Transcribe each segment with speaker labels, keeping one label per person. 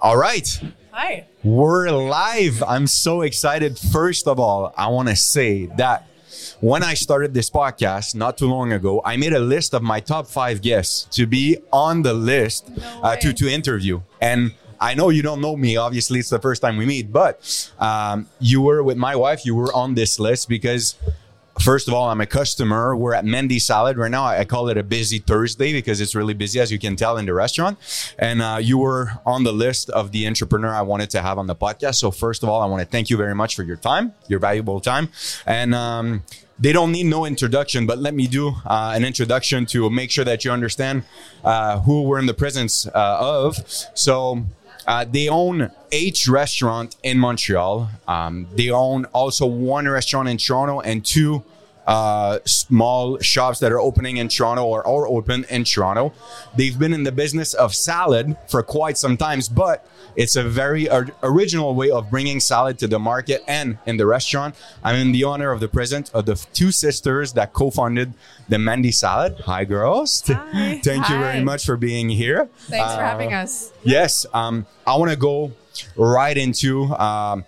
Speaker 1: All right.
Speaker 2: Hi.
Speaker 1: We're live. I'm so excited. First of all, I want to say that when I started this podcast not too long ago, I made a list of my top five guests to be on the list
Speaker 2: No
Speaker 1: uh, to, to interview. And I know you don't know me. Obviously, it's the first time we meet, but um, you were with my wife. You were on this list because First of all, I'm a customer. We're at Mandy Salad right now. I call it a busy Thursday because it's really busy, as you can tell in the restaurant. And uh, you were on the list of the entrepreneur I wanted to have on the podcast. So first of all, I want to thank you very much for your time, your valuable time. And um, they don't need no introduction, but let me do uh, an introduction to make sure that you understand uh, who we're in the presence uh, of. So. Uh, they own H restaurant in Montreal. Um, they own also one restaurant in Toronto and two uh, small shops that are opening in Toronto or are open in Toronto. They've been in the business of salad for quite some times, but it's a very or- original way of bringing salad to the market and in the restaurant. I'm in the honor of the present of the two sisters that co-founded the Mandy Salad. Hi, girls.
Speaker 2: Hi.
Speaker 1: Thank you very much for being here.
Speaker 3: Thanks for
Speaker 1: Uh,
Speaker 3: having us.
Speaker 1: Yes, um, I want to go right into um,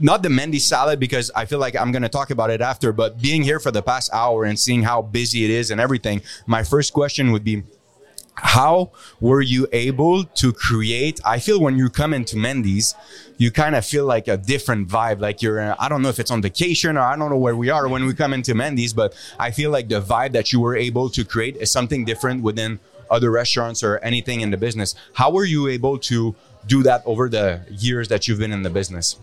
Speaker 1: not the Mandy salad because I feel like I'm going to talk about it after, but being here for the past hour and seeing how busy it is and everything, my first question would be how were you able to create i feel when you come into mandy's you kind of feel like a different vibe like you're i don't know if it's on vacation or i don't know where we are when we come into mandy's but i feel like the vibe that you were able to create is something different within other restaurants or anything in the business. How were you able to do that over the years that you've been in the business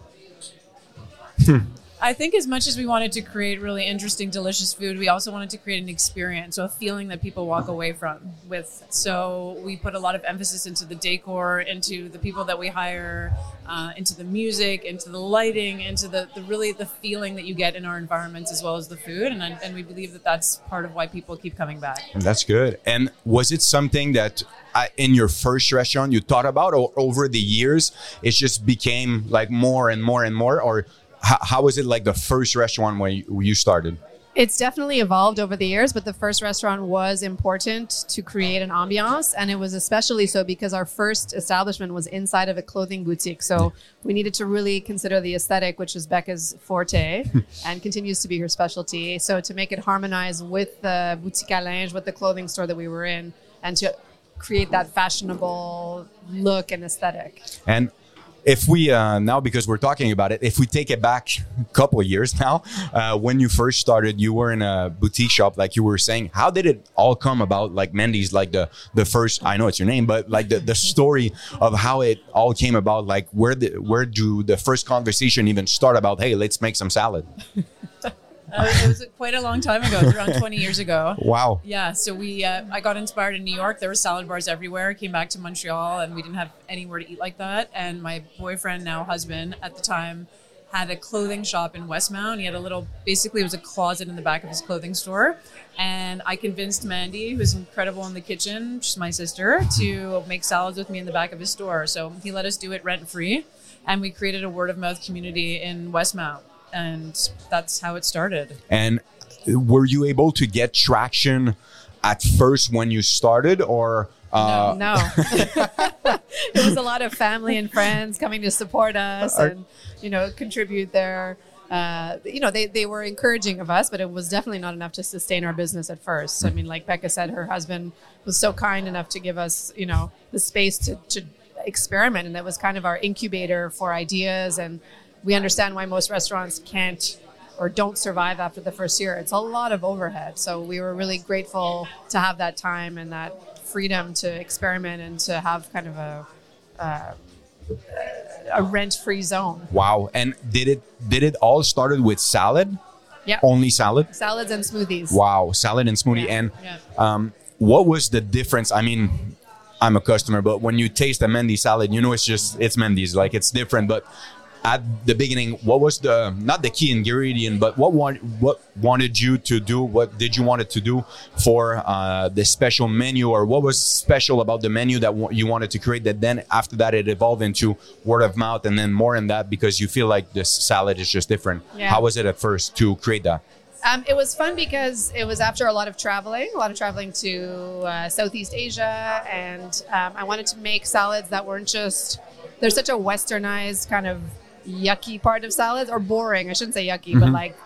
Speaker 2: I think as much as we wanted to create really interesting, delicious food, we also wanted to create an experience, so a feeling that people walk away from with. So we put a lot of emphasis into the decor, into the people that we hire, uh, into the music, into the lighting, into the, the really the feeling that you get in our environments as well as the food, and and we believe that that's part of why people keep coming back.
Speaker 1: That's good. And was it something that uh, in your first restaurant you thought about, or over the years it just became like more and more and more? Or how, how was it like the first restaurant when you, when you started?
Speaker 3: It's definitely evolved over the years, but the first restaurant was important to create an ambiance. And it was especially so because our first establishment was inside of a clothing boutique. So we needed to really consider the aesthetic, which is Becca's forte and continues to be her specialty. So to make it harmonize with the boutique à linge, with the clothing store that we were in, and to create that fashionable look and aesthetic.
Speaker 1: And if we uh, now, because we're talking about it, if we take it back a couple years now, uh, when you first started, you were in a boutique shop, like you were saying. How did it all come about? Like Mandy's, like the the first. I know it's your name, but like the, the story of how it all came about. Like where the where do the first conversation even start about? Hey, let's make some salad.
Speaker 2: Uh, it was quite a long time ago, around 20 years ago.
Speaker 1: Wow.
Speaker 2: Yeah, so we uh, I got inspired in New York. There were salad bars everywhere. Came back to Montreal, and we didn't have anywhere to eat like that. And my boyfriend, now husband, at the time, had a clothing shop in Westmount. He had a little, basically, it was a closet in the back of his clothing store. And I convinced Mandy, who's incredible in the kitchen, she's my sister, to make salads with me in the back of his store. So he let us do it rent free, and we created a word of mouth community in Westmount, and that's how it started.
Speaker 1: And were you able to get traction at first when you started, or uh,
Speaker 3: no. it was a lot of family and friends coming to support us and, you know, contribute their, uh, you know, they, they were encouraging of us, but it was definitely not enough to sustain our business at first. I mean, like Becca said, her husband was so kind enough to give us, you know, the space to, to experiment. And that was kind of our incubator for ideas. And we understand why most restaurants can't or don't survive after the first year. It's a lot of overhead. So we were really grateful to have that time and that freedom to experiment and to have kind of a uh, a rent-free zone.
Speaker 1: wow? And did it did it all started with salad?
Speaker 3: Yeah,
Speaker 1: Only salad?
Speaker 3: salads and smoothies.
Speaker 1: Wow, salad and smoothie.
Speaker 3: Yeah,
Speaker 1: And
Speaker 2: yeah.
Speaker 1: um, what was the difference? I mean, I'm a customer, but when you taste a Mandy salad, you know it's just it's Mandy's. Like it's different. But at the beginning, what was the not the key ingredient, but what want, what wanted you to do? What did you wanted to do for uh, the special menu, or what was special about the menu that you wanted to create? That then after that it evolved into word of mouth, and then more in that because you feel like this salad is just different.
Speaker 3: Yeah.
Speaker 1: How was it at first to create that?
Speaker 3: Um, it was fun because it was after a lot of traveling, a lot of traveling to uh, Southeast Asia, and um, I wanted to make salads that weren't just there's such a westernized kind of yucky part of salads or boring. I shouldn't say yucky, but like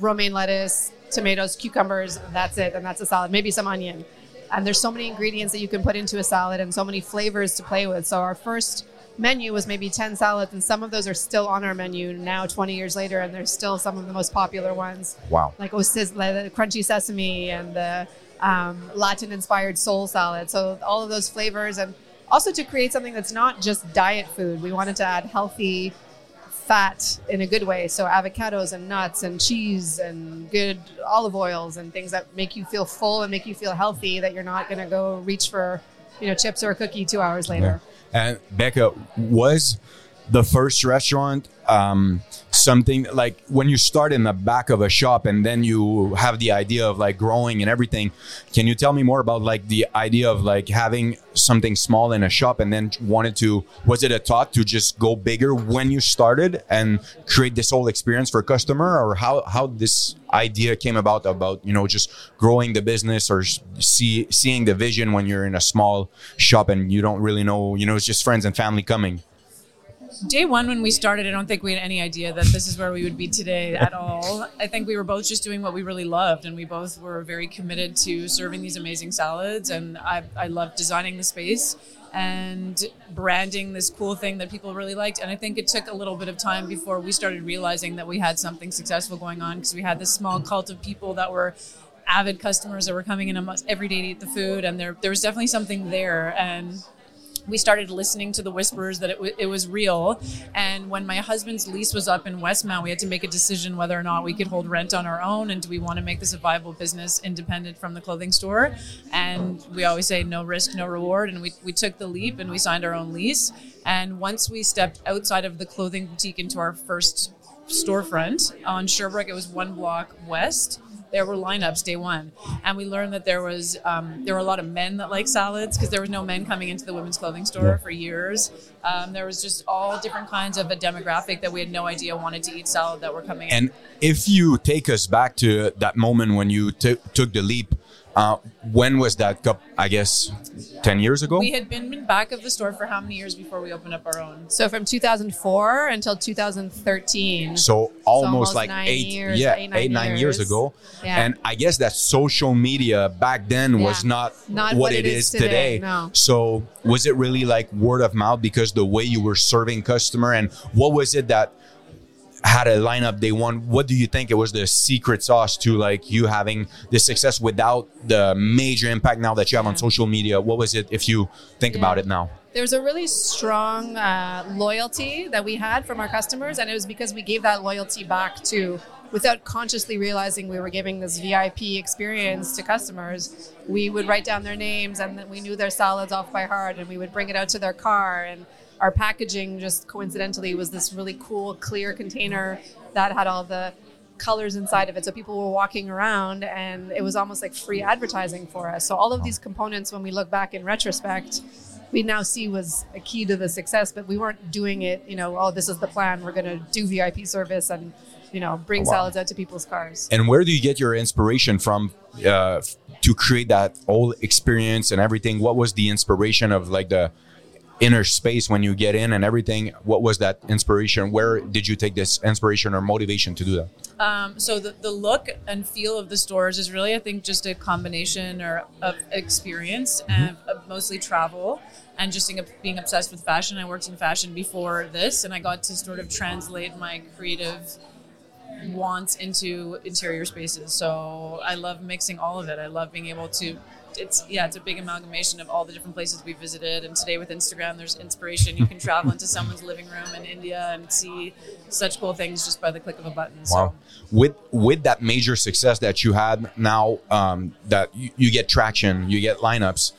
Speaker 3: romaine lettuce, tomatoes, cucumbers. That's it, and that's a salad. Maybe some onion. And there's so many ingredients that you can put into a salad and so many flavors to play with. So our first menu was maybe 10 salads and some of those are still on our menu now 20 years later and they're still some of the most popular ones
Speaker 1: Wow.
Speaker 3: like osis, like the crunchy sesame and the um, Latin inspired soul salad. So all of those flavors, and also to create something that's not just diet food. We wanted to add healthy fat in a good way. So avocados and nuts and cheese and good olive oils and things that make you feel full and make you feel healthy. That you're not going to go reach for, you know, chips or a cookie two hours later.
Speaker 1: And Becca was the first restaurant um, something like when you start in the back of a shop and then you have the idea of like growing and everything. Can you tell me more about like the idea of like having something small in a shop and then wanted to was it a thought to just go bigger when you started and create this whole experience for a customer or how how this idea came about about you know just growing the business or see seeing the vision when you're in a small shop and you don't really know you know it's just friends and family coming
Speaker 2: day one when we started i don't think we had any idea that this is where we would be today at all. I think we were both just doing what we really loved and we both were very committed to serving these amazing salads and i, I loved designing the space and branding this cool thing that people really liked. And i think it took a little bit of time before we started realizing that we had something successful going on because we had this small cult of people that were avid customers that were coming in every day to eat the food and there, there was definitely something there. And we started listening to the whispers that it, w- it was real. And when my husband's lease was up in Westmount, we had to make a decision whether or not we could hold rent on our own and do we want to make this a viable business independent from the clothing store. And we always say no risk, no reward. And we, we took the leap and we signed our own lease. And once we stepped outside of the clothing boutique into our first storefront on Sherbrooke, it was one block west there were lineups day one, and we learned that there was um, there were a lot of men that like salads because there was no men coming into the women's clothing store
Speaker 1: Yeah.
Speaker 2: for years. Um, there was just all different kinds of a demographic that we had no idea wanted to eat salad that were coming in.
Speaker 1: And if you take us back to that moment when you t- took the leap, uh, when was that? Cup? I guess ten years ago.
Speaker 2: We had been in back of the store for how many years before we opened up our own?
Speaker 3: So from 2004 until 2013.
Speaker 1: so almost,
Speaker 3: almost
Speaker 1: like
Speaker 3: nine
Speaker 1: eight,
Speaker 3: years,
Speaker 1: yeah,
Speaker 3: eight,
Speaker 1: eight,
Speaker 3: nine
Speaker 1: nine years,
Speaker 3: years.
Speaker 1: ago.
Speaker 3: Yeah.
Speaker 1: And I guess that social media back then was not,
Speaker 3: Not
Speaker 1: what
Speaker 3: what
Speaker 1: it
Speaker 3: it
Speaker 1: is
Speaker 3: is
Speaker 1: today.
Speaker 3: today, no.
Speaker 1: So was it really like word of mouth because the way you were serving customer and what was it that had a lineup day one? What do you think it was the secret sauce to like you having the success without the major impact now that you have on social media? What was it if you think about it now?
Speaker 3: There's a really strong uh, loyalty that we had from our customers, and it was because we gave that loyalty back to, without consciously realizing we were giving this VIP experience to customers. We would write down their names, and we knew their salads off by heart, and we would bring it out to their car. And our packaging, just coincidentally, was this really cool, clear container that had all the colors inside of it. So people were walking around, and it was almost like free advertising for us. So all of these components, when we look back in retrospect, we now see was a key to the success, but we weren't doing it, you know, oh, this is the plan. We're going to do VIP service and, you know, bring
Speaker 1: Wow.
Speaker 3: salads out to people's cars.
Speaker 1: And where do you get your inspiration from uh, to create that whole experience and everything? What was the inspiration of like the inner space when you get in and everything? What was that inspiration? Where did you take this inspiration or motivation to do that?
Speaker 2: Um, so the, the look and feel of the stores is really, I think, just a combination or of experience and of mostly travel and just being obsessed with fashion. I worked in fashion before this, and I got to sort of translate my creative wants into interior spaces. So I love mixing all of it. I love being able to. It's yeah, it's a big amalgamation of all the different places we visited. And today with Instagram, there's inspiration. You can travel into someone's living room in India and see such cool things just by the click of a button. So.
Speaker 1: Wow. With with that major success that you had now, um, that you, you get traction, you get lineups.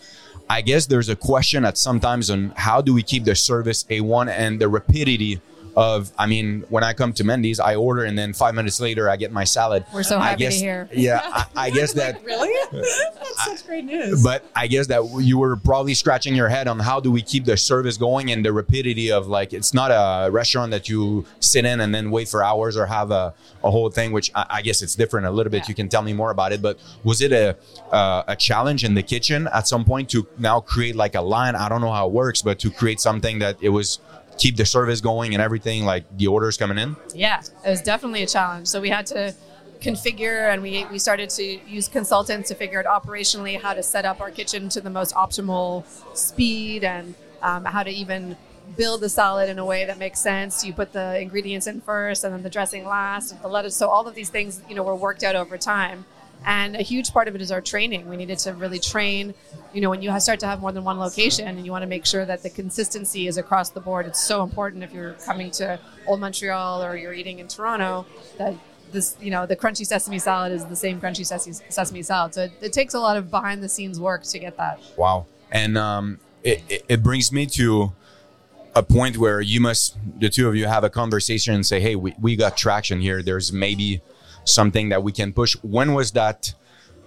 Speaker 1: I guess there's a question at sometimes on how do we keep the service A1 and the rapidity of I mean, when I come to Mandy's, I order and then five minutes later I get my salad.
Speaker 3: We're so
Speaker 1: I
Speaker 3: happy to hear.
Speaker 1: Yeah, I, I guess that
Speaker 2: Really? That's such great news.
Speaker 1: but I guess that you were probably scratching your head on how do we keep the service going and the rapidity of like it's not a restaurant that you sit in and then wait for hours or have a, a whole thing, which I, I guess it's different a little bit.
Speaker 3: Yeah.
Speaker 1: You can tell me more about it, but was it a uh, a challenge in the kitchen at some point to now create like a line? I don't know how it works, but to create something that it was keep the service going and everything, like the orders coming in.
Speaker 3: Yeah, it was definitely a challenge. So we had to configure and we, we started to use consultants to figure out operationally how to set up our kitchen to the most optimal speed and um, how to even build the salad in a way that makes sense. You put the ingredients in first and then the dressing last, and the lettuce. So all of these things, you know, were worked out over time. And a huge part of it is our training. We needed to really train. You know, when you start to have more than one location and you want to make sure that the consistency is across the board, it's so important if you're coming to Old Montreal or you're eating in Toronto that this, you know, the crunchy sesame salad is the same crunchy sesame, salad. So it, it takes a lot of behind the scenes work to get that.
Speaker 1: Wow. And um, it, it, it brings me to a point where you must, the two of you, have a conversation and say, hey, we, we got traction here. There's maybe something that we can push. When was that?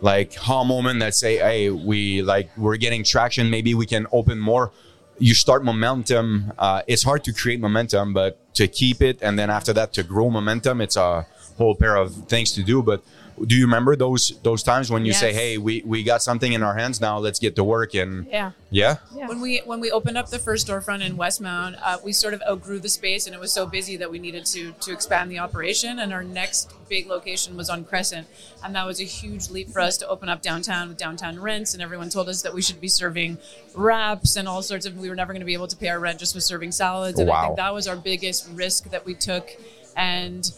Speaker 1: Like, how moment that say, hey, we like, we're getting traction. Maybe we can open more. You start momentum. Uh, it's hard to create momentum, but to keep it and then after that to grow momentum, it's a whole pair of things to do. But do you remember those those times when you say, "Hey, we we got something in our hands now. Let's get to work." And
Speaker 3: Yeah.
Speaker 1: yeah,
Speaker 3: Yeah.
Speaker 2: When we when we opened up the first storefront in Westmount, uh, we sort of outgrew the space, and it was so busy that we needed to to expand the operation. And our next big location was on Crescent, and that was a huge leap for us to open up downtown with downtown rents. And everyone told us that we should be serving wraps and all sorts of. We were never going to be able to pay our rent just with serving salads. And I
Speaker 1: Wow.
Speaker 2: think that was our biggest risk that we took. And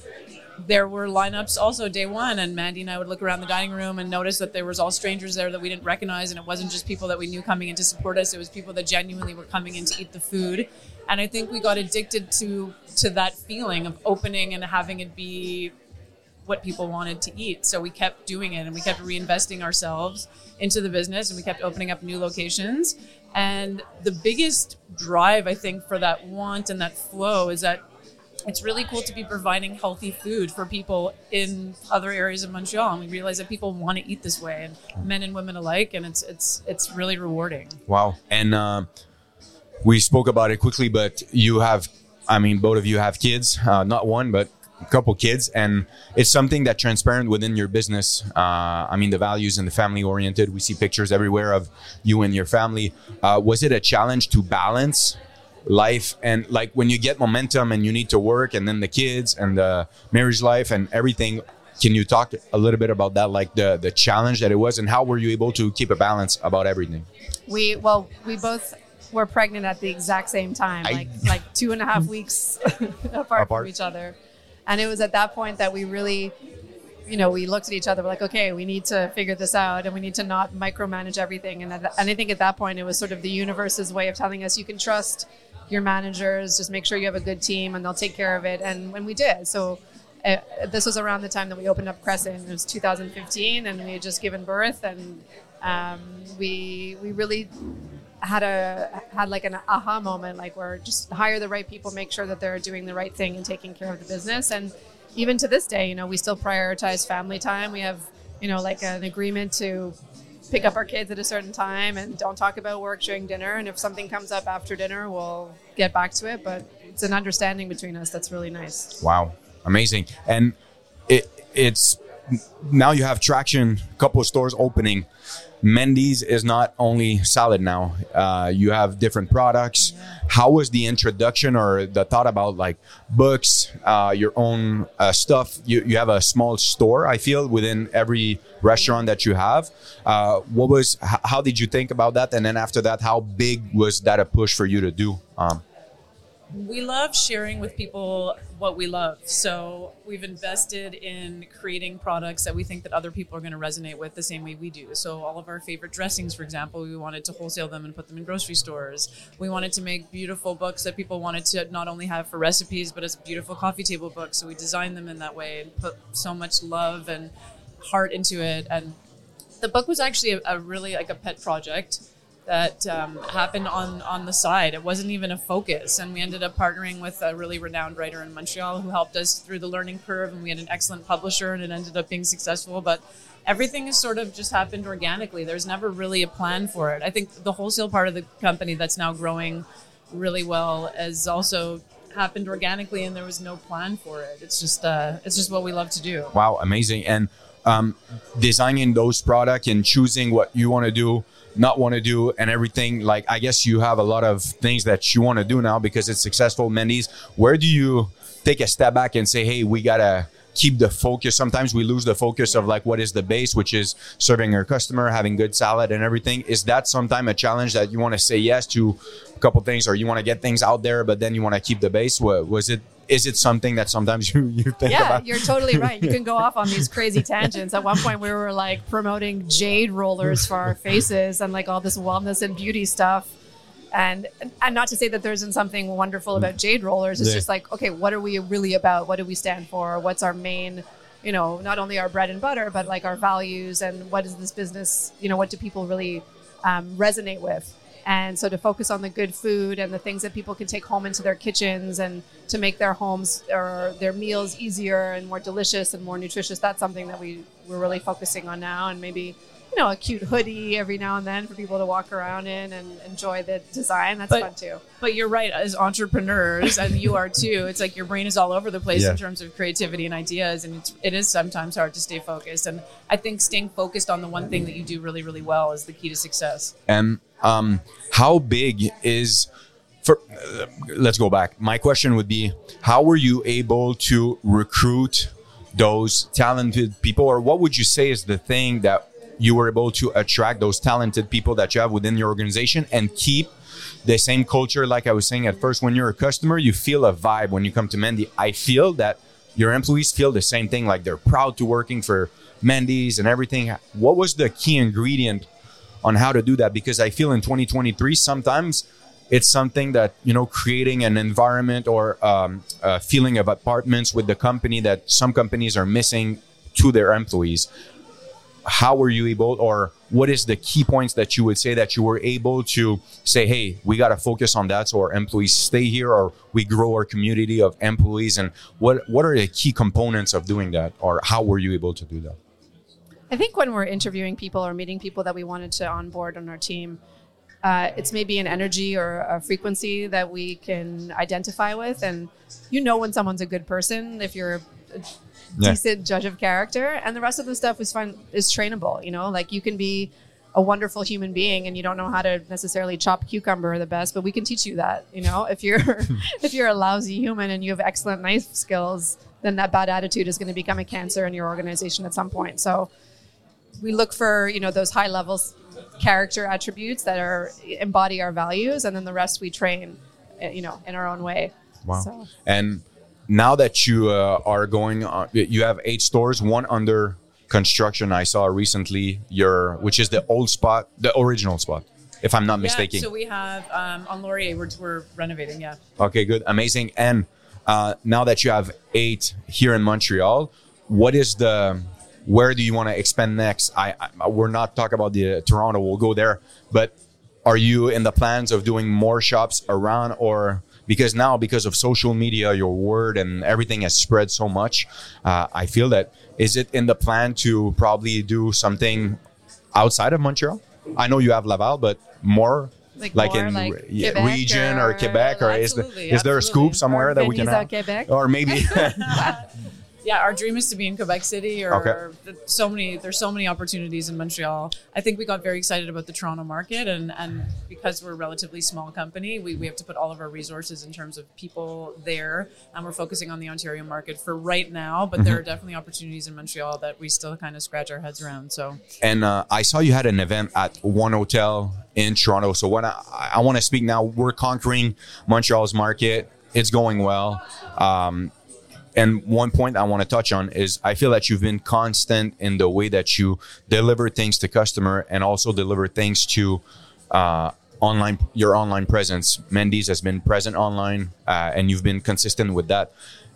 Speaker 2: there were lineups also day one and mandy and i would look around the dining room and notice that there was all strangers there that we didn't recognize and it wasn't just people that we knew coming in to support us it was people that genuinely were coming in to eat the food. And i think we got addicted to to that feeling of opening and having it be what people wanted to eat. So we kept doing it and we kept reinvesting ourselves into the business and we kept opening up new locations. And the biggest drive i think for that want and that flow is that it's really cool to be providing healthy food for people in other areas of Montreal, and we realize that people want to eat this way, and men and women alike, and it's it's it's really rewarding.
Speaker 1: wow. And uh, we spoke about it quickly, but you have, I mean, both of you have kids, uh, not one, but a couple kids, and it's something that transparent within your business. Uh, I mean, the values and the family oriented. We see pictures everywhere of you and your family. Uh, was it a challenge to balance? Life and like when you get momentum and you need to work and then the kids and the marriage life and everything can you talk a little bit about that like the the challenge that it was and how were you able to keep a balance about everything
Speaker 3: We well, we both were pregnant at the exact same time,
Speaker 1: I-
Speaker 3: like like two and a half weeks apart,
Speaker 1: Apart.
Speaker 3: from each other. And it was at that point that we really, you know, we looked at each other we're like, okay, we need to figure this out, and we need to not micromanage everything. And and I think at that point it was sort of the universe's way of telling us you can trust your managers, just make sure you have a good team, and they'll take care of it. And when we did, so. Uh, this was around the time that we opened up Crescent. It was 2015, and we had just given birth, and um, we we really had a had like an aha moment like where just hire the right people make sure that they're doing the right thing and taking care of the business and even to this day you know we still prioritize family time. We have you know like an agreement to pick up our kids at a certain time and don't talk about work during dinner. And if something comes up after dinner we'll get back to it. But it's an understanding between us that's really nice.
Speaker 1: Wow. Amazing. And it it's now you have traction A couple of stores opening. Mandy's is not only salad now. Uh, you have different products how was the introduction or the thought about like books uh, your own uh, stuff? You, you have a small store i feel within every restaurant that you have. Uh, what was how did you think about that? And then after that how big was that a push for you to do um,
Speaker 2: We love sharing with people what we love. So we've invested in creating products that we think that other people are going to resonate with the same way we do. So all of our favorite dressings, for example, we wanted to wholesale them and put them in grocery stores. We wanted to make beautiful books that people wanted to not only have for recipes, but as beautiful coffee table books. So we designed them in that way and put so much love and heart into it. And the book was actually a, a really like a pet project that um, happened on on the side. It wasn't even a focus, and we ended up partnering with a really renowned writer in Montreal who helped us through the learning curve, and we had an excellent publisher, and it ended up being successful. But everything has sort of just happened organically. There's never really a plan for it. I think the wholesale part of the company that's now growing really well has also happened organically, and there was no plan for it. It's just uh, it's just what we love to do.
Speaker 1: Wow, amazing! And um, designing those products and choosing what you want to do not want to do and everything like i guess you have a lot of things that you want to do now because it's successful. Mandy's where do you take a step back and say hey we gotta keep the focus. Sometimes we lose the focus of like what is the base which is serving our customer having good salad and everything. Is that sometime a challenge that you want to say yes to a couple things or you want to get things out there but then you want to keep the base? What was it is it something that sometimes you, you think
Speaker 3: yeah,
Speaker 1: about?
Speaker 3: you're totally right. You can go off on these crazy tangents. At one point, we were like promoting jade rollers for our faces and like all this wellness and beauty stuff. And and not to say that there isn't something wonderful about mm. jade rollers. It's
Speaker 1: Yeah.
Speaker 3: just like, okay, what are we really about? What do we stand for? What's our main, you know, not only our bread and butter, but like our values and what is this business? You know, what do people really um, resonate with? And so to focus on the good food and the things that people can take home into their kitchens and to make their homes or their meals easier and more delicious and more nutritious, that's something that we, we're really focusing on now. And maybe, you know, a cute hoodie every now and then for people to walk around in and enjoy the design. That's
Speaker 2: But-
Speaker 3: fun too.
Speaker 2: But you're right, as entrepreneurs, and you are too. It's like your brain is all over the place
Speaker 1: Yeah.
Speaker 2: in terms of creativity and ideas, and it's, it is sometimes hard to stay focused. And I think staying focused on the one thing that you do really, really well is the key to success.
Speaker 1: And um, how big is for? Uh, let's go back. My question would be: How were you able to recruit those talented people, or what would you say is the thing that you were able to attract those talented people that you have within your organization and keep? The same culture, like I was saying at first, when you're a customer, you feel a vibe when you come to Mandy. I feel that your employees feel the same thing, like they're proud to working for Mandy's and everything. What was the key ingredient on how to do that because I feel in 2023 sometimes it's something that you know creating an environment or um, a feeling of apartments with the company that some companies are missing to their employees. How were you able, or what is the key points that you would say that you were able to say, hey, we got to focus on that so our employees stay here, or we grow our community of employees, and what what are the key components of doing that, or how were you able to do that?
Speaker 3: I think when we're interviewing people or meeting people that we wanted to onboard on our team, uh, it's maybe an energy or a frequency that we can identify with. And you know when someone's a good person if you're
Speaker 1: Yeah.
Speaker 3: decent judge of character. And the rest of the stuff is fun, is trainable. You know, like you can be a wonderful human being and you don't know how to necessarily chop cucumber the best, but we can teach you that. You know, if you're if you're a lousy human and you have excellent knife skills, then that bad attitude is going to become a cancer in your organization at some point. So we look for you know those high levels character attributes that are embody our values and then the rest we train uh, you know in our own way
Speaker 1: Wow.
Speaker 3: So-
Speaker 1: And now that you uh, are going on, you have eight stores, one under construction. I saw recently your, which is the old spot, the original spot, if I'm not mistaken.
Speaker 2: Yeah, so we have um, on Laurier, we're, we're renovating. Yeah.
Speaker 1: okay, good, amazing. And uh, now that you have eight here in Montreal, what is the, where do you want to expand next? I, I we're not talking about the Toronto. We'll go there, but are you in the plans of doing more shops around or because now because of social media your word and everything has spread so much uh, i feel that is it in the plan to probably do something outside of montreal i know you have laval but more
Speaker 3: Like
Speaker 1: like in
Speaker 3: like Quebec
Speaker 1: region or,
Speaker 3: or-
Speaker 1: Quebec or is, is there a scoop somewhere
Speaker 3: Or
Speaker 1: that we can have?
Speaker 3: Quebec.
Speaker 1: or maybe
Speaker 2: Yeah, our dream is to be in Quebec City or
Speaker 1: Okay.
Speaker 2: so many there's so many opportunities in Montreal. I think we got very excited about the Toronto market and and because we're a relatively small company, we, we have to put all of our resources in terms of people there and we're focusing on the Ontario market for right now, but
Speaker 1: Mm-hmm.
Speaker 2: there are definitely opportunities in Montreal that we still kind of scratch our heads around. So
Speaker 1: and uh, I saw you had an event at one hotel in Toronto. So what I, I want to speak now, we're conquering Montreal's market. It's going well. Um, and one point I want to touch on is I feel that you've been constant in the way that you deliver things to customer and also deliver things to uh, online your online presence. Mandy's has been present online, uh, and you've been consistent with that.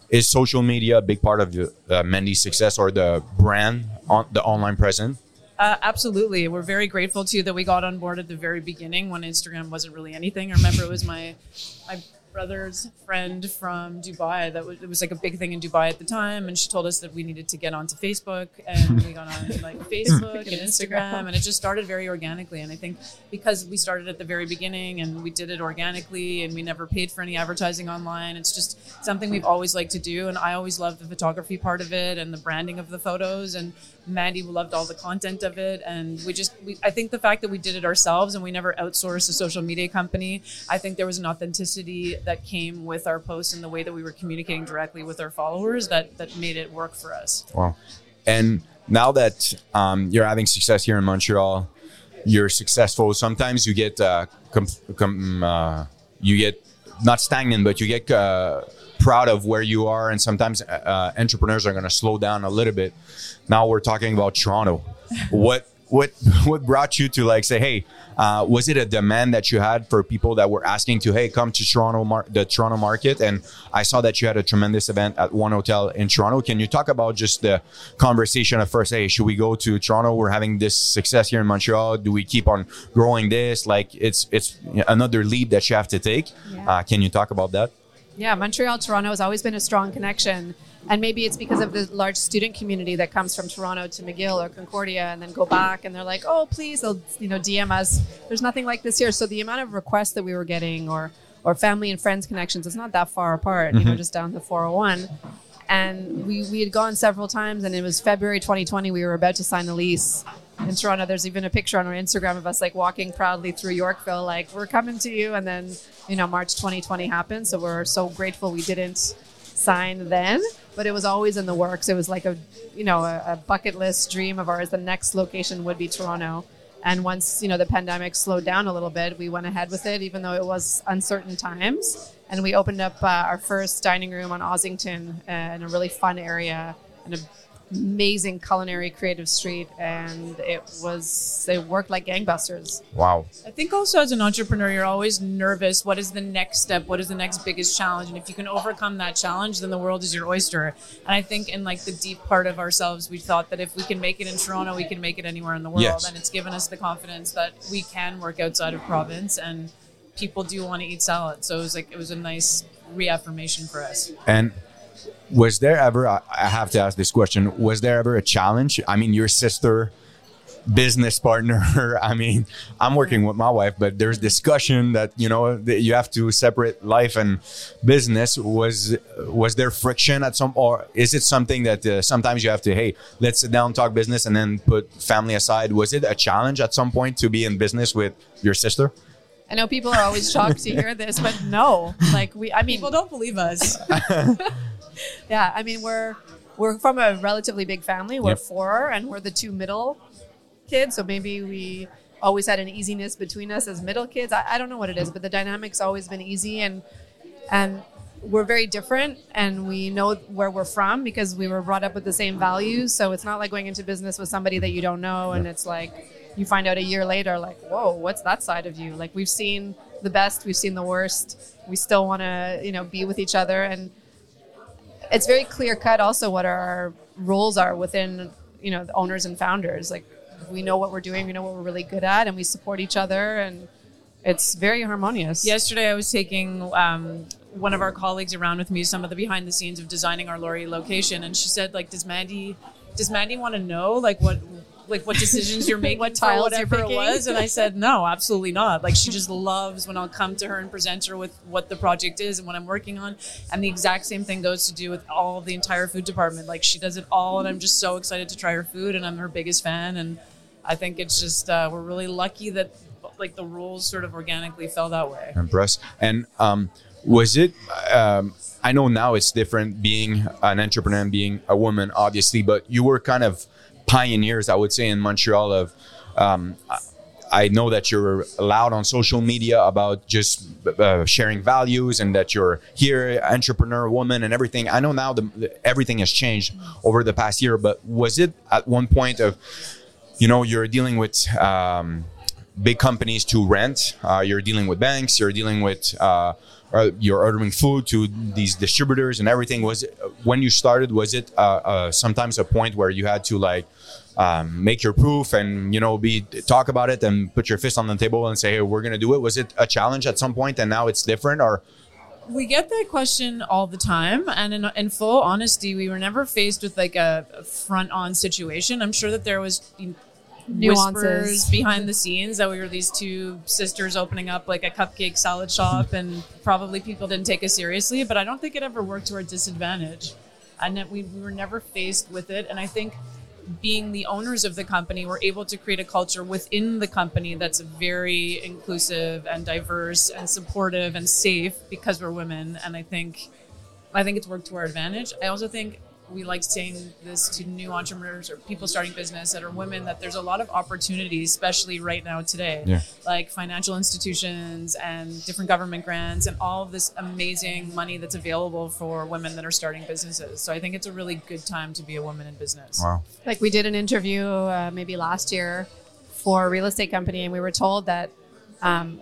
Speaker 1: Is social media a big part of the, uh, Mandy's success or the brand on the online presence?
Speaker 2: Uh, absolutely. We're very grateful too that we got on board at the very beginning when Instagram wasn't really anything. I remember it was my my brother's friend from Dubai. That was, it was like a big thing in Dubai at the time, and she told us that we needed to get onto Facebook, and we got on like Facebook and Instagram, and it just started very organically. And I think because we started at the very beginning and we did it organically, and we never paid for any advertising online, it's just something we've always liked to do. And I always loved the photography part of it and the branding of the photos, and Mandy loved all the content of it, and we just we, I think the fact that we did it ourselves and we never outsourced a social media company, I think there was an authenticity that came with our posts and the way that we were communicating directly with our followers that that made it work for us.
Speaker 1: Wow. And now that um, you're having success here in Montreal, you're successful. Sometimes you get uh, com- com- uh, you get not stagnant, but you get uh, proud of where you are. And sometimes uh, entrepreneurs are going to slow down a little bit. Now we're talking about Toronto. what what what brought you to like say, hey, uh, was it a demand that you had for people that were asking to, hey, come to Toronto, mar- the Toronto market? And I saw that you had a tremendous event at one hotel in Toronto. Can you talk about just the conversation at first? Hey, should we go to Toronto? We're having this success here in Montreal. Do we keep on growing this? Like it's it's another leap that you have to take.
Speaker 3: Yeah.
Speaker 1: Uh, can you talk about that?
Speaker 3: Yeah, Montreal, Toronto has always been a strong connection. And maybe it's because of the large student community that comes from Toronto to McGill or Concordia and then go back and they're like, oh, please, they'll, you know, DM us. There's nothing like this here. So the amount of requests that we were getting or, or family and friends connections, it's not that far apart, you know, mm-hmm. just down the 401. And we, we had gone several times and it was February 2020. We were about to sign the lease in Toronto. There's even a picture on our Instagram of us like walking proudly through Yorkville, like we're coming to you. And then, you know, March 2020 happened. So we're so grateful we didn't sign then, but it was always in the works. It was like a, you know, a, a bucket list dream of ours. The next location would be Toronto. And once, you know, the pandemic slowed down a little bit, we went ahead with it, even though it was uncertain times. And we opened up uh, our first dining room on Ossington uh, in a really fun area and a amazing culinary creative street and it was it worked like gangbusters
Speaker 1: Wow.
Speaker 2: I think also as an entrepreneur, you're always nervous. What is the next step? What is the next biggest challenge? And if you can overcome that challenge, then the world is your oyster. And I think in like the deep part of ourselves, we thought that if we can make it in Toronto, we can make it anywhere in the world.
Speaker 1: Yes.
Speaker 2: And it's given us the confidence that we can work outside of province and people do want to eat salad. So it was like it was a nice reaffirmation for us.
Speaker 1: And was there ever, I I have to ask this question, was there ever a challenge? I mean, your sister, business partner, I mean, I'm working with my wife, but there's discussion that, you know, that you have to separate life and business. Was, was there friction at some, or is it something that uh, sometimes you have to, hey, let's sit down, talk business and then put family aside? Was it a challenge at some point to be in business with your sister?
Speaker 3: i know people are always shocked to hear this but no like we i mean
Speaker 2: People don't believe us.
Speaker 3: yeah i mean we're we're from a relatively big family. We're
Speaker 1: Yep.
Speaker 3: four and we're the two middle kids so maybe we always had an easiness between us as middle kids. I, I don't know what it is but the dynamic's always been easy and and we're very different and we know where we're from because we were brought up with the same values. So it's not like going into business with somebody that you don't know and it's like you find out a year later like whoa what's that side of you? Like we've seen the best we've seen the worst. We still want to you know be with each other and it's very clear cut also what our roles are within you know the owners and founders. Like we know what we're doing we know what we're really good at and we support each other and it's very harmonious.
Speaker 2: Yesterday, I was taking um, one of our colleagues around with me, some of the behind the scenes of designing our Laurier location, and she said, like, does Mandy, does Mandy want to know, like, what, like, what decisions you're making,
Speaker 3: What
Speaker 2: for
Speaker 3: tiles you're
Speaker 2: whatever it
Speaker 3: picking?
Speaker 2: was? And I said, no, absolutely not. Like, she just loves when I'll come to her and present her with what the project is and what I'm working on. And the exact same thing goes to do with all of the entire food department. Like, she does it all, and I'm just so excited to try her food, and I'm her biggest fan. And I think it's just uh, we're really lucky that like the rules sort of organically fell that way.
Speaker 1: impressed. And um, was it? Um, I know now it's different being an entrepreneur and being a woman, obviously, but you were kind of pioneers, I would say, in Montreal. Of um, I- know that you're allowed on social media about just uh, sharing values and that you're here, entrepreneur, woman, and everything. I know now the, the, everything has changed over the past year, but was it at one point of you know you're dealing with um, big companies to rent. Uh, you're dealing with banks you're dealing with uh, you're ordering food to these distributors and everything. Was it, when you started was it uh, uh, sometimes a point where you had to like um, make your proof and you know be talk about it and put your fist on the table and say hey we're gonna do it. Was it a challenge at some point and now it's different or?
Speaker 2: We get that question all the time and in, in full honesty we were never faced with like a, a front on situation. I'm sure that there was
Speaker 3: Nuances.
Speaker 2: behind the scenes that we were these two sisters opening up like a cupcake salad shop and probably people didn't take us seriously but i don't think it ever worked to our disadvantage and that we, we were never faced with it and i think being the owners of the company, we're able to create a culture within the company that's very inclusive and diverse and supportive and safe because we're women. And I think, I think it's worked to our advantage. I also think we like saying this to new entrepreneurs or people starting business that are women that there's a lot of opportunities, especially right now today,
Speaker 1: Yeah.
Speaker 2: like financial institutions and different government grants and all of this amazing money that's available for women that are starting businesses. So I think it's a really good time to be a woman in business.
Speaker 1: wow
Speaker 3: Like we did an interview uh, maybe last year for a real estate company, and we were told that um,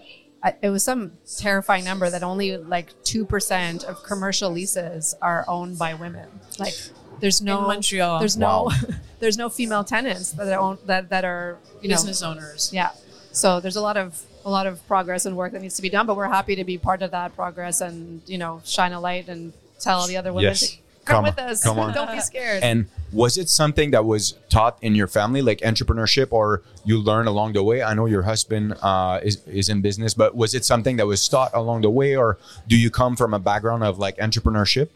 Speaker 3: it was some terrifying number that only like two percent of commercial leases are owned by women. Like there's no
Speaker 2: In Montreal.
Speaker 3: There's no there's no female tenants that are own, that that are you know
Speaker 2: business owners.
Speaker 3: yeah. So there's a lot of a lot of progress and work that needs to be done, but we're happy to be part of that progress and you know shine a light and tell the other women
Speaker 1: Yes.
Speaker 3: to come,
Speaker 1: Come
Speaker 3: with us.
Speaker 1: Come on.
Speaker 3: Don't be scared.
Speaker 1: And was it something that was taught in your family, like entrepreneurship, or you learn along the way? I know your husband uh, is is in business, but was it something that was taught along the way, or do you come from a background of like entrepreneurship?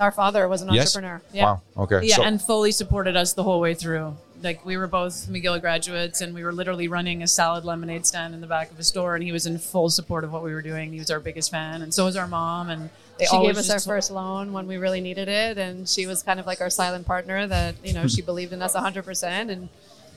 Speaker 3: Our father was an
Speaker 1: Yes.
Speaker 3: entrepreneur. Yeah.
Speaker 1: Wow. Okay.
Speaker 2: Yeah,
Speaker 1: So-
Speaker 2: and fully supported us the whole way through. Like we were both McGill graduates, and we were literally running a salad lemonade stand in the back of a store, and he was in full support of what we were doing. He was our biggest fan, and so was our mom. And they
Speaker 3: she gave us our
Speaker 2: just-
Speaker 3: first loan when we really needed it, and she was kind of like our silent partner. That you know she believed in us 100, percent and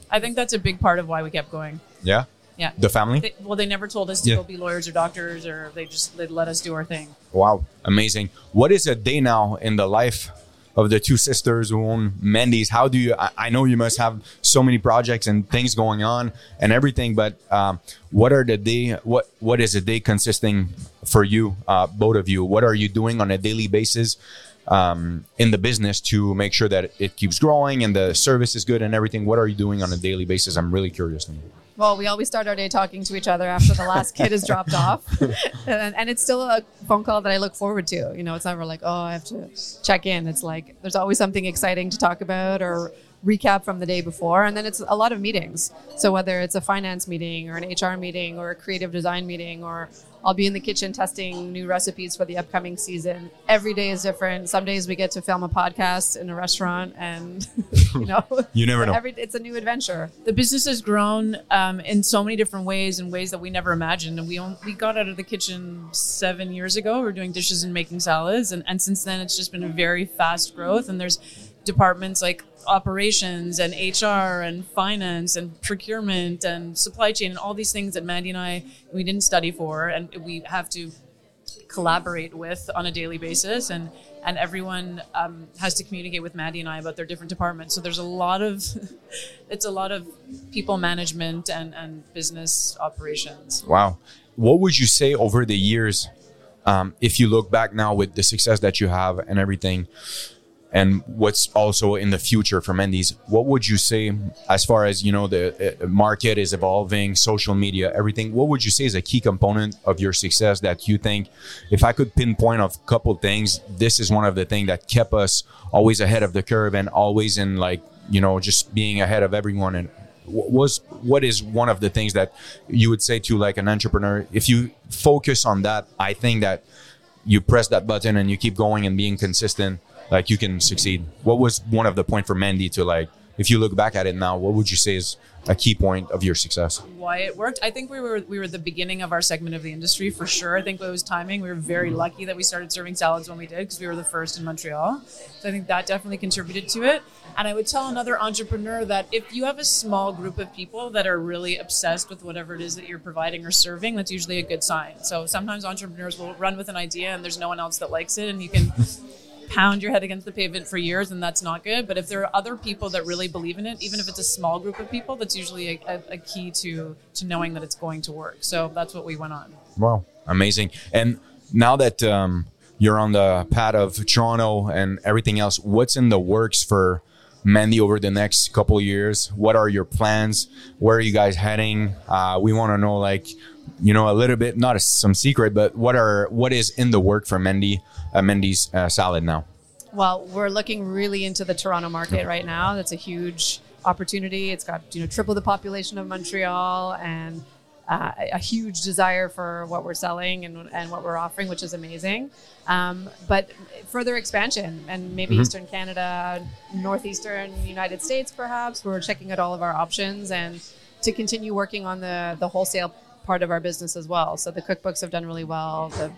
Speaker 2: I think that's a big part of why we kept going.
Speaker 1: yeah.
Speaker 2: Yeah.
Speaker 1: The family.
Speaker 2: They, well, they never told us to
Speaker 1: Yeah.
Speaker 2: go be lawyers or doctors, or they just they let us do our thing.
Speaker 1: Wow, amazing. What is a day now in the life of the two sisters who own Mandy's? How do you? I, I know you must have so many projects and things going on and everything, but um, what are the day? What what is a day consisting for you, uh, both of you? What are you doing on a daily basis? Um, in the business to make sure that it keeps growing and the service is good and everything. What are you doing on a daily basis? I'm really curious. to know.
Speaker 3: Well, we always start our day talking to each other after the last kid is dropped off, and, and it's still a phone call that I look forward to. You know, it's never like oh I have to check in. It's like there's always something exciting to talk about or recap from the day before, and then it's a lot of meetings. So whether it's a finance meeting or an HR meeting or a creative design meeting or I'll be in the kitchen testing new recipes for the upcoming season. Every day is different. Some days we get to film a podcast in a restaurant, and you know,
Speaker 1: You never know.
Speaker 3: Every, it's a new adventure.
Speaker 2: the business has grown um, in so many different ways in ways that we never imagined and we on- we got out of the kitchen seven years ago We are doing dishes and making salads and, and since then it's just been a very fast growth and there's departments like operations and hr and finance and procurement and supply chain and all these things that mandy and i we didn't study for and we have to collaborate with on a daily basis and and everyone um, has to communicate with Mandy and I about their different departments. So there's a lot of it's a lot of people management and, and business operations.
Speaker 1: Wow. What would you say over the years, um, if you look back now with the success that you have and everything, and what's also in the future for Mandy's, what would you say as far as you know the uh, market is evolving, social media, everything? What would you say is a key component of your success that you think, if I could pinpoint a couple things, this is one of the things that kept us always ahead of the curve and always in like you know just being ahead of everyone and was what is one of the things that you would say to like an entrepreneur if you focus on that i think that you press that button and you keep going and being consistent like you can succeed what was one of the point for mandy to like if you look back at it now what would you say is a key point of your success
Speaker 2: Why it worked? I think we were we were the beginning of our segment of the industry for sure. I think it was timing. We were very mm-hmm. lucky that we started serving salads when we did because we were the first in Montreal. So I think that definitely contributed to it. And I would tell another entrepreneur that if you have a small group of people that are really obsessed with whatever it is that you're providing or serving, that's usually a good sign. So sometimes entrepreneurs will run with an idea and there's no one else that likes it, and you can pound your head against the pavement for years and that's not good but if there are other people that really believe in it even if it's a small group of people that's usually a, a, a key to to knowing that it's going to work so that's what we went on
Speaker 1: Wow, amazing! And now that um, you're on the pad of Toronto and everything else, what's in the works for Mandy over the next couple years? What are your plans? Where are you guys heading? Uh, we want to know, like, you know, a little bit, not a, some secret, but what are what is in the work for Mandy, uh, Mandy's uh, salad now?
Speaker 3: Well, we're looking really into the Toronto market right now. That's a huge opportunity. It's got you know triple the population of Montreal and uh, a huge desire for what we're selling and, and what we're offering, which is amazing. Um, but further expansion and maybe
Speaker 1: Mhm.
Speaker 3: Eastern Canada, Northeastern United States, perhaps. We're checking out all of our options and to continue working on the the wholesale part of our business as well. So the cookbooks have done really well. The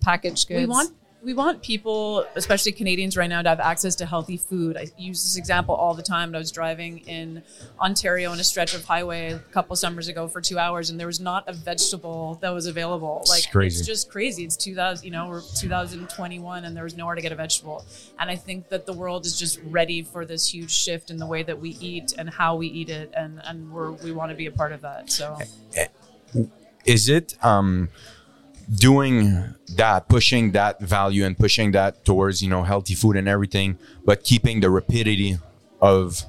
Speaker 3: packaged goods.
Speaker 2: We want we want people, especially Canadians right now, to have access to healthy food. I use this example all the time. I was driving in Ontario on a stretch of highway a couple summers ago for two hours, and there was not a vegetable that was available.
Speaker 1: It's
Speaker 2: Like
Speaker 1: crazy.
Speaker 2: it's just crazy. It's 2000, you know, we're 2021, and there was nowhere to get a vegetable. And I think that the world is just ready for this huge shift in the way that we eat and how we eat it, and and we're we want to be a part of that. So.
Speaker 1: is it um doing that pushing that value and pushing that towards you know healthy food and everything but keeping the rapidity of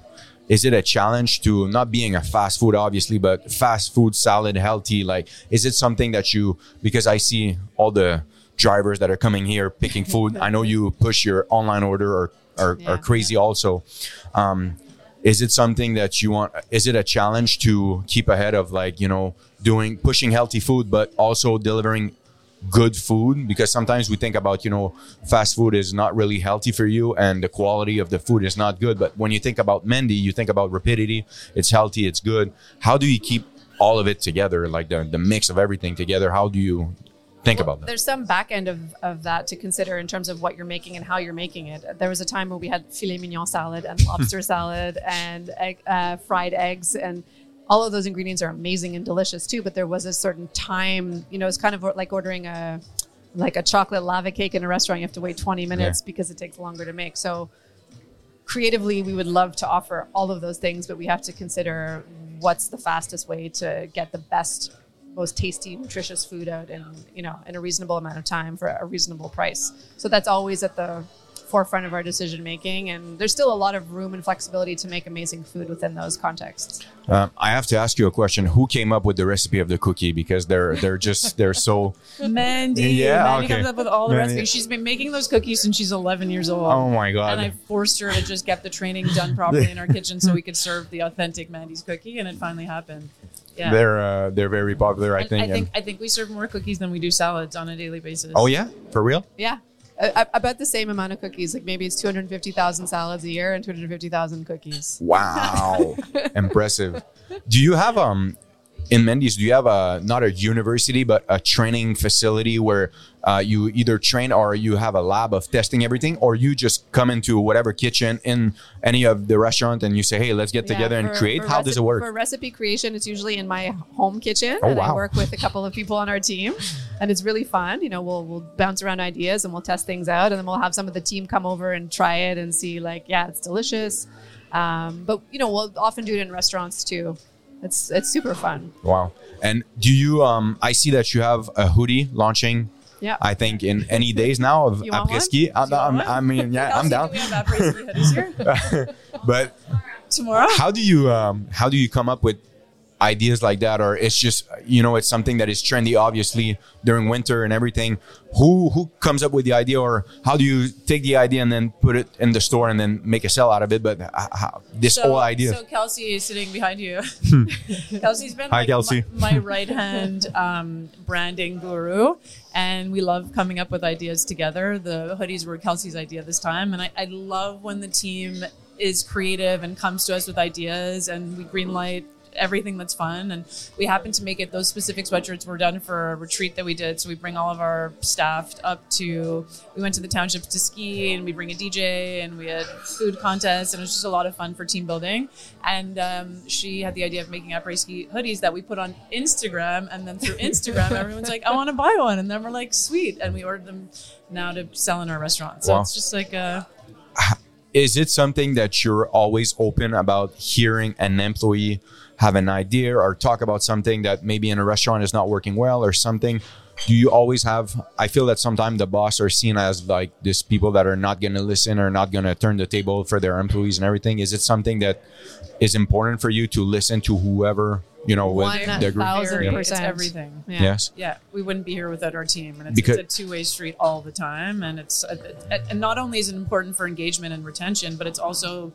Speaker 1: is it a challenge to not being a fast food obviously but fast food salad healthy? Like is it something that you because i see all the drivers that are coming here picking food. I know you push your online order or are,
Speaker 3: Yeah.
Speaker 1: are crazy also. Um is it something that you want is it a challenge to keep ahead of like you know doing pushing healthy food but also delivering good food because sometimes we think about you know fast food is not really healthy for you and the quality of the food is not good. But when you think about Mandy you think about rapidity. It's healthy it's good. How do you keep all of it together like the, the mix of everything together? How do you think about that?
Speaker 3: There's some back end of, of that to consider in terms of what you're making and how you're making it. There was a time where we had filet mignon salad and lobster salad and egg, uh, fried eggs and all of those ingredients are amazing and delicious too. But there was a certain time, you know, it's kind of like ordering a like a chocolate lava cake in a restaurant. You have to wait 20 minutes because it takes longer to make. So creatively, we would love to offer all of those things, but we have to consider what's the fastest way to get the best most tasty, nutritious food out in you know in a reasonable amount of time for a reasonable price. So that's always at the forefront of our decision making, and there's still a lot of room and flexibility to make amazing food within those contexts.
Speaker 1: um, i have to ask you a question who came up with the recipe of the cookie because they're they're just they're so
Speaker 2: Mandy.
Speaker 1: Yeah,
Speaker 2: Mandy
Speaker 1: okay.
Speaker 2: comes up with all the
Speaker 1: Mandy.
Speaker 2: recipes. She's been making those cookies since she's 11 years old.
Speaker 1: oh my god
Speaker 2: And I forced her to just get the training done properly in our kitchen so we could serve the authentic Mandy's cookie, and it finally happened. Yeah.
Speaker 1: they're uh, they're very popular i
Speaker 2: And
Speaker 1: think,
Speaker 2: I think
Speaker 1: and-
Speaker 2: I think we serve more cookies than we do salads on a daily basis.
Speaker 1: oh yeah for real
Speaker 3: Yeah. About the same amount of cookies. Like maybe it's 250,000 salads a year and 250,000 cookies.
Speaker 1: Wow, impressive. Do you have um in Mandy's? Do you have a not a university but a training facility where uh, you either train or you have a lab of testing everything, or you just come into whatever kitchen in any of the restaurant and you say, "Hey, let's get
Speaker 3: Yeah,
Speaker 1: together and
Speaker 3: for-
Speaker 1: create."
Speaker 3: for
Speaker 1: How does it work?
Speaker 3: For recipe creation, it's usually in my home kitchen,
Speaker 1: Oh,
Speaker 3: and I work with a couple of people on our team, and it's really fun. You know, we'll we'll bounce around ideas and we'll test things out, and then we'll have some of the team come over and try it and see, like, yeah, it's delicious. Um, but you know, we'll often do it in restaurants too. It's it's super fun.
Speaker 1: Wow. And do you? Um, I see that you have a hoodie launching.
Speaker 3: Yeah.
Speaker 1: I think in any days now of après-ski. I'm, I'm- I mean, yeah, I'm down.
Speaker 2: do We have après-ski hoodies here
Speaker 1: But
Speaker 2: tomorrow.
Speaker 1: how do you um how do you come up with ideas like that or it's just you know it's something that is trendy obviously during winter and everything who who comes up with the idea or how do you take the idea and then put it in the store and then make a sell out of it but how, this whole idea
Speaker 2: So Kelsey is sitting behind you. Kelsey's been
Speaker 1: Hi,
Speaker 2: like
Speaker 1: Kelsey.
Speaker 2: my, my right hand um, branding guru, and we love coming up with ideas together. The hoodies were Kelsey's idea this time, and I, I love when the team is creative and comes to us with ideas, and we greenlight everything that's fun. And we happen to make it those specific sweatshirts were done for a retreat that we did. So we bring all of our staff up to, we went to the townships to ski and we bring a DJ and we had food contests and it was just a lot of fun for team building. And um, she had the idea of making après ski hoodies that we put on Instagram. And then through Instagram, everyone's like, I want to buy one. And then we're like, sweet. And we ordered them now to sell in our restaurant. So
Speaker 1: Wow.
Speaker 2: it's just like a,
Speaker 1: is it something that you're always open about hearing an employee have an idea or talk about something that maybe in a restaurant is not working well or something do you always have i feel that sometimes the boss are seen as like these people that are not going to listen or not going to turn the table for their employees and everything is it something that is important for you to listen to whoever you know with the group
Speaker 3: thousand
Speaker 2: Very,
Speaker 3: percent.
Speaker 2: It's everything.
Speaker 3: Yeah.
Speaker 1: yes
Speaker 2: Yeah, we wouldn't be here without our team, and it's,
Speaker 1: Because-
Speaker 2: it's a two-way street all the time. And it's uh, uh, and not only is it important for engagement and retention, but it's also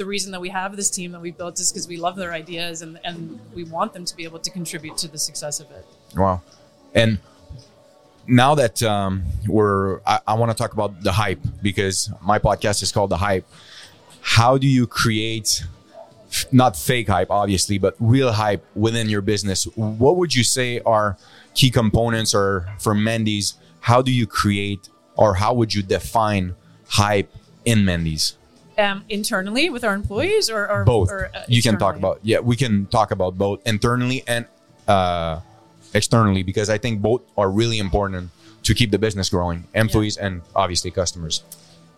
Speaker 2: the reason that we have this team that we built is because we love their ideas and and we want them to be able to contribute to the success of it.
Speaker 1: Wow. And now that um, we're, I, I want to talk about the hype because my podcast is called The Hype. How do you create, not fake hype, obviously, but real hype within your business? What would you say are key components or for Mandy's? How do you create or how would you define hype in Mandy's?
Speaker 2: Um, internally with our employees, or, or
Speaker 1: Both.
Speaker 2: Or, uh,
Speaker 1: you can talk about, yeah, we can talk about both internally and uh, externally because I think both are really important to keep the business growing, employees and obviously customers.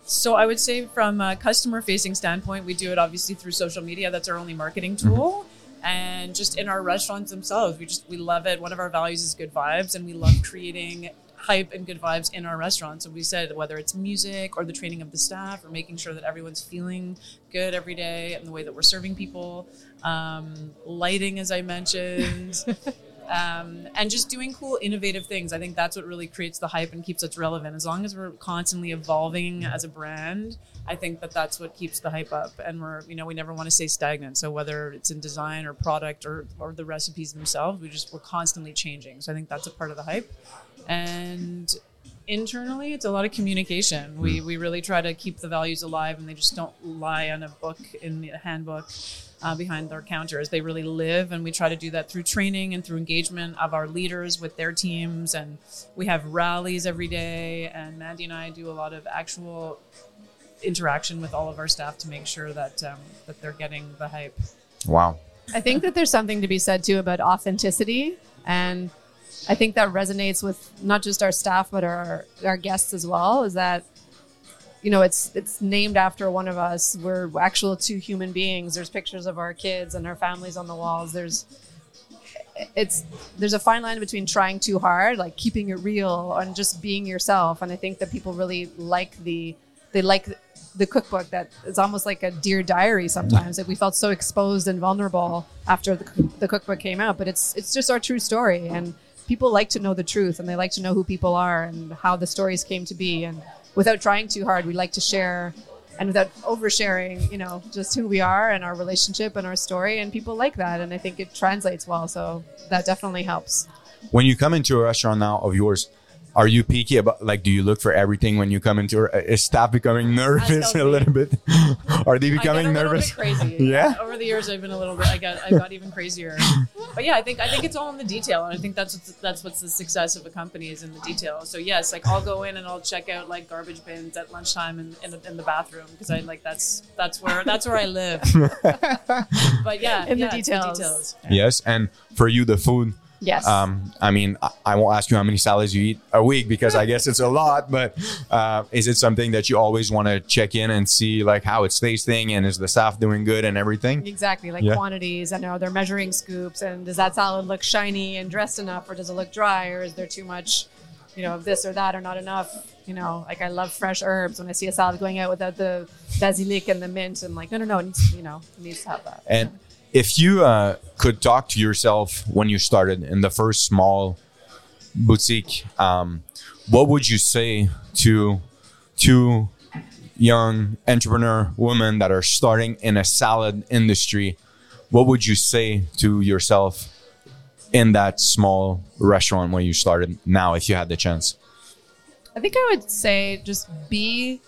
Speaker 2: So I would say from a customer facing standpoint, we do it obviously through social media. That's our only marketing tool. And just in our restaurants themselves, we just we love it. One of our values is good vibes and we love creating hype and good vibes in our restaurants. So we said whether it's music or the training of the staff or making sure that everyone's feeling good every day and the way that we're serving people. Um, lighting, as I mentioned. um, and just doing cool, innovative things. I think that's what really creates the hype and keeps us relevant. As long as we're constantly evolving as a brand, I think that that's what keeps the hype up. And we're, you know, we never want to stay stagnant. So whether it's in design or product or or the recipes themselves, we just we're constantly changing. So I think that's a part of the hype. And internally it's a lot of communication we we really try to keep the values alive and they just don't lie on a book in the handbook uh, behind their counters they really live and we try to do that through training and through engagement of our leaders with their teams and we have rallies every day and mandy and i do a lot of actual interaction with all of our staff to make sure that um, that they're getting the hype
Speaker 1: Wow.
Speaker 3: I think that there's something to be said too about authenticity, and I think that resonates with not just our staff but our our guests as well. Is that you know it's it's named after one of us. We're actual two human beings. There's pictures of our kids and our families on the walls. There's it's there's a fine line between trying too hard, like keeping it real, and just being yourself. And I think that people really like the they like the cookbook that is almost like a dear diary sometimes. Like we felt so exposed and vulnerable after the, the cookbook came out, but it's it's just our true story, and people like to know the truth, and they like to know who people are and how the stories came to be. And without trying too hard, we like to share. And without oversharing, you know, just who we are and our relationship and our story, and people like that, and I think it translates well. So that definitely helps.
Speaker 1: When you come into a restaurant now of yours, are you picky about like do you look for everything when you come into uh, is staff becoming nervous a little bit? are they
Speaker 2: I
Speaker 1: becoming
Speaker 2: get a
Speaker 1: nervous?
Speaker 2: Bit crazy.
Speaker 1: Yeah?
Speaker 2: Over the years, I've been a little bit. I got. I got even crazier. But yeah, I think. I think it's all in the detail, and I think that's what's, that's what's the success of a company is in the detail. So yes, like I'll go in and I'll check out like garbage bins at lunchtime in, in, the, in the bathroom because I like that's that's where that's where I live. but yeah,
Speaker 3: In the
Speaker 2: yeah, it's
Speaker 3: details.
Speaker 2: details.
Speaker 1: Yes, and for you the food
Speaker 3: Yes.
Speaker 1: Um, I mean, I, I won't ask you how many salads you eat a week because I guess it's a lot. But uh, is it something that you always want to check in and see like how it's tasting and is the staff doing good and everything?
Speaker 3: Exactly, like
Speaker 1: Yeah.
Speaker 3: quantities and are there measuring scoops and does that salad look shiny and dressed enough or does it look dry or is there too much, you know, of this or that or not enough? You know, like I love fresh herbs. When I see a salad going out without the basilic and the mint, I'm like, no, no, no, it needs, you know, it needs to have that.
Speaker 1: And if you uh, could talk to yourself when you started in the first small boutique, um, what would you say to two young entrepreneur women that are starting in a salad industry? What would you say to yourself in that small restaurant when you started now, if you had the chance?
Speaker 3: I think I would say just be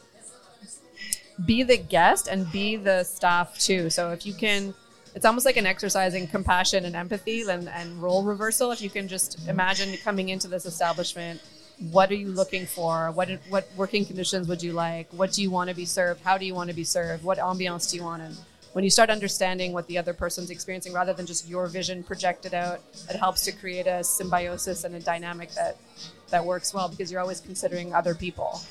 Speaker 3: be the guest and be the staff too. So if you can it's almost like an exercise in compassion and empathy and, and role reversal. If you can just imagine coming into this establishment, what are you looking for? What what working conditions would you like? What do you want to be served? How do you want to be served? What ambiance do you want? And when you start understanding what the other person's experiencing rather than just your vision projected out, it helps to create a symbiosis and a dynamic that that works well because you're always considering other people.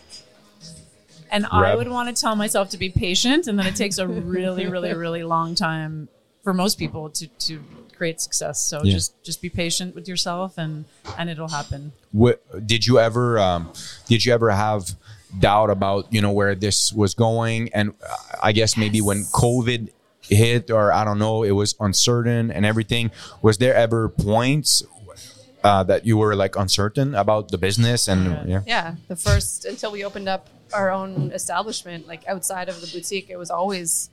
Speaker 2: And I would want to tell myself to be patient, and then it takes a really, really, really long time for most people to to create success. So
Speaker 1: Yeah.
Speaker 2: just just be patient with yourself and and it'll happen.
Speaker 1: What, did you ever um, did you ever have doubt about you know where this was going and uh, i guess maybe when covid hit or i don't know it was uncertain and everything was there ever points uh, that you were like uncertain about the business and yeah
Speaker 3: yeah the first until we opened up our own establishment like outside of the boutique it was always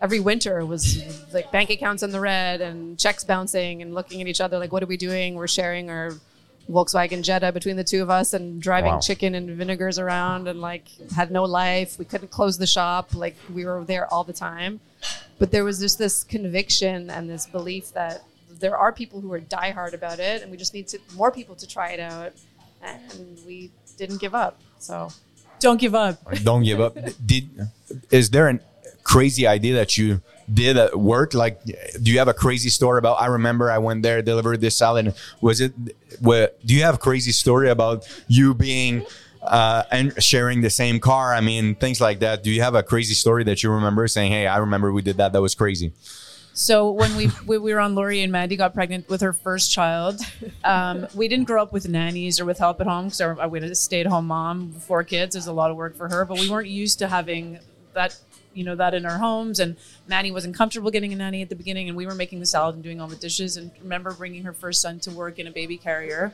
Speaker 3: every winter was like bank accounts in the red and checks bouncing and looking at each other like what are we doing? We're sharing our volkswagen jetta between the two of us and driving
Speaker 1: Wow.
Speaker 3: chicken and vinegars around and like had no life. We couldn't close the shop. Like we were there all the time. But there was just this conviction and this belief that there are people who are diehard about it and we just need to more people to try it out. And we didn't give up so.
Speaker 2: Don't give up.
Speaker 1: don't give up. Did is there a crazy idea that you did at work? Like do you have a crazy story about i remember i went there delivered this salad was it what do you have a crazy story about you being uh, and sharing the same car? I mean things like that. Do you have a crazy story that you remember saying hey i remember we did that. That was crazy
Speaker 2: So when we we were on Laurier and Mandy got pregnant with her first child, um, we didn't grow up with nannies or with help at home because I was a stay at home mom, four kids. There's a lot of work for her, but we weren't used to having that you know that in our homes. And Mandy wasn't comfortable getting a nanny at the beginning, and we were making the salad and doing all the dishes. And remember bringing her first son to work in a baby carrier.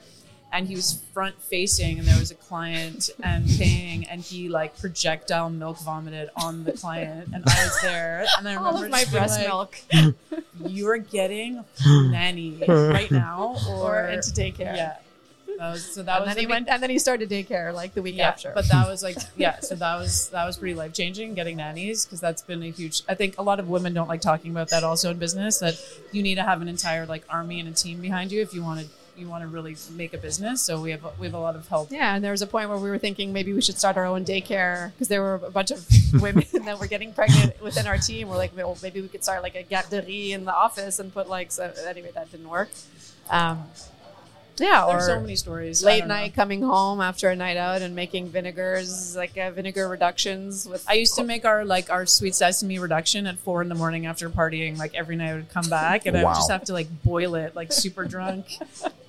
Speaker 2: And he was front facing, and there was a client and paying, and he like projectile milk vomited on the client, and I was there, and I remember
Speaker 3: all of my breast
Speaker 2: like,
Speaker 3: milk
Speaker 2: you're getting nanny right now or,
Speaker 3: or into daycare
Speaker 2: yeah that was so that
Speaker 3: and
Speaker 2: was
Speaker 3: then
Speaker 2: the
Speaker 3: he
Speaker 2: big-
Speaker 3: went and then he started daycare like the week
Speaker 2: yeah
Speaker 3: after
Speaker 2: but that was like yeah so that was that was pretty life changing getting nannies because that's been a huge i think a lot of women don't like talking about that also in business that you need to have an entire like army and a team behind you if you want to you want to really make a business so we have we have a lot of help
Speaker 3: Yeah, and there was a point where we were thinking maybe we should start our own daycare because there were a bunch of women that were getting pregnant within our team. We're like, well, maybe we could start like a garderie in the office and put like. So anyway, that didn't work. Um, yeah, or
Speaker 2: there's so many stories
Speaker 3: late
Speaker 2: don't know.
Speaker 3: night coming home after a night out and making vinegars, like uh, vinegar reductions with.
Speaker 2: I used to make our like our sweet sesame reduction at four in the morning after partying. Like every night I would come back and I would just have to like boil it like super drunk.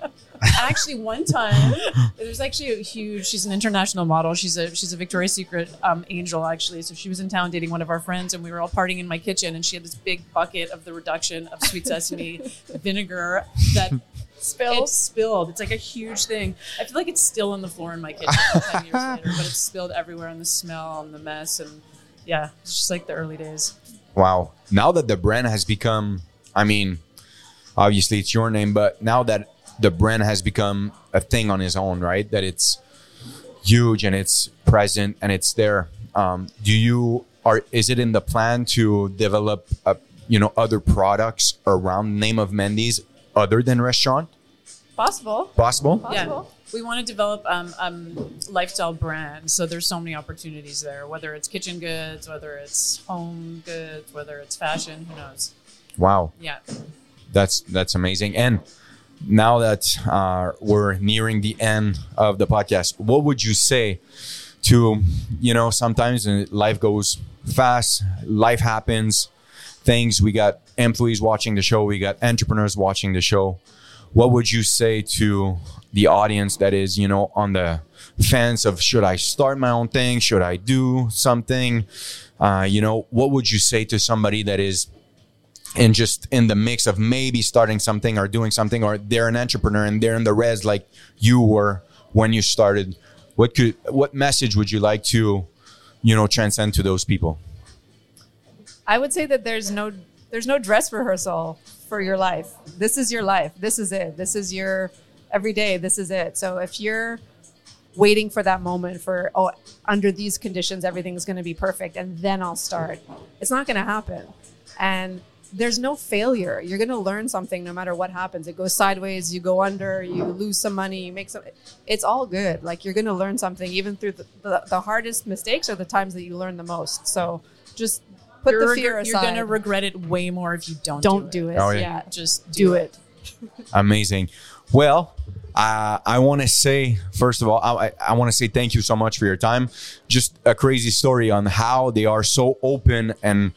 Speaker 2: actually, one time there's actually a huge. She's an international model. She's a she's a Victoria's Secret um, angel actually. So she was in town dating one of our friends, and we were all partying in my kitchen, and she had this big bucket of the reduction of sweet sesame vinegar that
Speaker 3: Spilled.
Speaker 2: It's spilled. It's like a huge thing. I feel like it's still on the floor in my kitchen 10 years later, but it's spilled everywhere and the smell and the mess. And yeah, it's just like the early days.
Speaker 1: Wow. Now that the brand has become, I mean, obviously it's your name, but now that the brand has become a thing on its own, right? That it's huge and it's present and it's there. Um, do you are is it in the plan to develop, uh you know, other products around the name of Mandy's other than restaurant?
Speaker 3: Possible.
Speaker 1: Possible.
Speaker 2: Yeah. We want to develop um, um, lifestyle brands. So there's so many opportunities there, whether it's kitchen goods, whether it's home goods, whether it's fashion, who knows?
Speaker 1: Wow.
Speaker 2: Yeah.
Speaker 1: That's that's amazing. And now that uh, we're nearing the end of the podcast, what would you say to you know sometimes uh, life goes fast, life happens, things. We got employees watching the show, we got entrepreneurs watching the show. What would you say to the audience that is you know on the fence of should I start my own thing, should I do something? Uh, you know, what would you say to somebody that is and just in the mix of maybe starting something or doing something or they're an entrepreneur and they're in the res like you were when you started what could what message would you like to you know transcend to those people
Speaker 3: I would say that there's no there's no dress rehearsal for your life. This is your life. This is it. This is your every day. This is it. So if you're waiting for that moment for oh under these conditions everything's going to be perfect and then I'll start. It's not going to happen. And there's no failure. You're going to learn something no matter what happens. It goes sideways, you go under, you lose some money, you make some it's all good. Like you're going to learn something even through the, the, the hardest mistakes are the times that you learn the most. So just put
Speaker 2: You're,
Speaker 3: the
Speaker 2: reg-
Speaker 3: fear
Speaker 2: you're going to regret it way more if you don't
Speaker 3: don't
Speaker 2: do
Speaker 3: do
Speaker 2: it.
Speaker 3: it.
Speaker 1: Oh, yeah.
Speaker 3: yeah.
Speaker 2: Just
Speaker 3: do it.
Speaker 1: amazing well uh, I want to say, first of all, I, I- I want to say thank you so much for your time. Just a crazy story on how they are so open and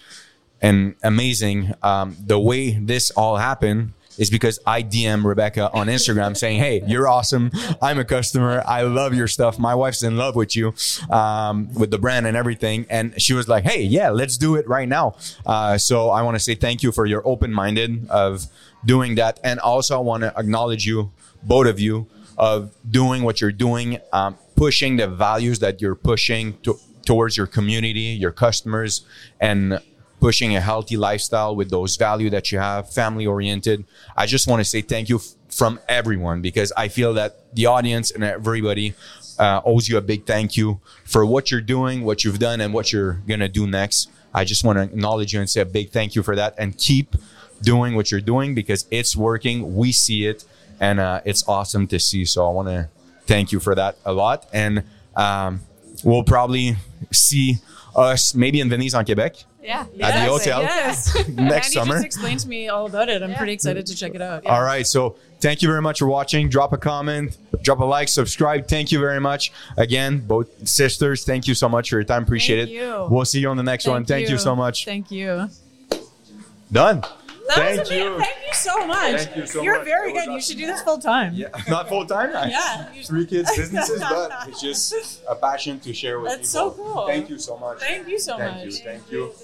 Speaker 1: and amazing. Um, the way this all happened is because I DM Rebecca on Instagram saying, Hey, you're awesome. I'm a customer. I love your stuff. My wife's in love with you, um, with the brand and everything. And she was like, Hey, yeah, let's do it right now. Uh, so I want to say thank you for your open minded of doing that. And also I want to acknowledge you, both of you, of doing what you're doing, um, pushing the values that you're pushing to, towards your community, your customers, and pushing a healthy lifestyle with those value that you have, family oriented. I just want to say thank you f- from everyone because I feel that the audience and everybody uh, owes you a big thank you for what you're doing, what you've done, and what you're gonna do next. I just want to acknowledge you and say a big thank you for that, and keep doing what you're doing because it's working. We see it, and uh, it's awesome to see. So I want to thank you for that a lot, and um, we'll probably see us maybe in Venise-en-Québec
Speaker 3: Yeah.
Speaker 1: at the hotel
Speaker 2: Yes.
Speaker 1: next
Speaker 2: Andy
Speaker 1: summer.
Speaker 2: just explained to me all about it. I'm pretty excited to check it out.
Speaker 1: All right. So thank you very much for watching. Drop a comment, drop a like, subscribe. Thank you very much. Again, both sisters, thank you so much for your time. Appreciate
Speaker 2: Thank
Speaker 1: it.
Speaker 2: you.
Speaker 1: We'll see you on the next one. Thank you so much.
Speaker 2: Thank you.
Speaker 1: Done.
Speaker 2: That
Speaker 1: Thank
Speaker 2: was amazing.
Speaker 1: you.
Speaker 2: Thank you so much.
Speaker 1: Thank you so
Speaker 2: You're
Speaker 1: much.
Speaker 2: very
Speaker 1: That was
Speaker 2: good. You should do this full time.
Speaker 1: Yeah, not full time.
Speaker 2: Yeah.
Speaker 1: Three kids businesses, but it's just a passion to share with
Speaker 2: That's
Speaker 1: people.
Speaker 2: so cool.
Speaker 1: Thank you so much.
Speaker 2: Thank you so
Speaker 1: Thank
Speaker 2: much.
Speaker 1: you. Thank you.
Speaker 2: It's a pleasure.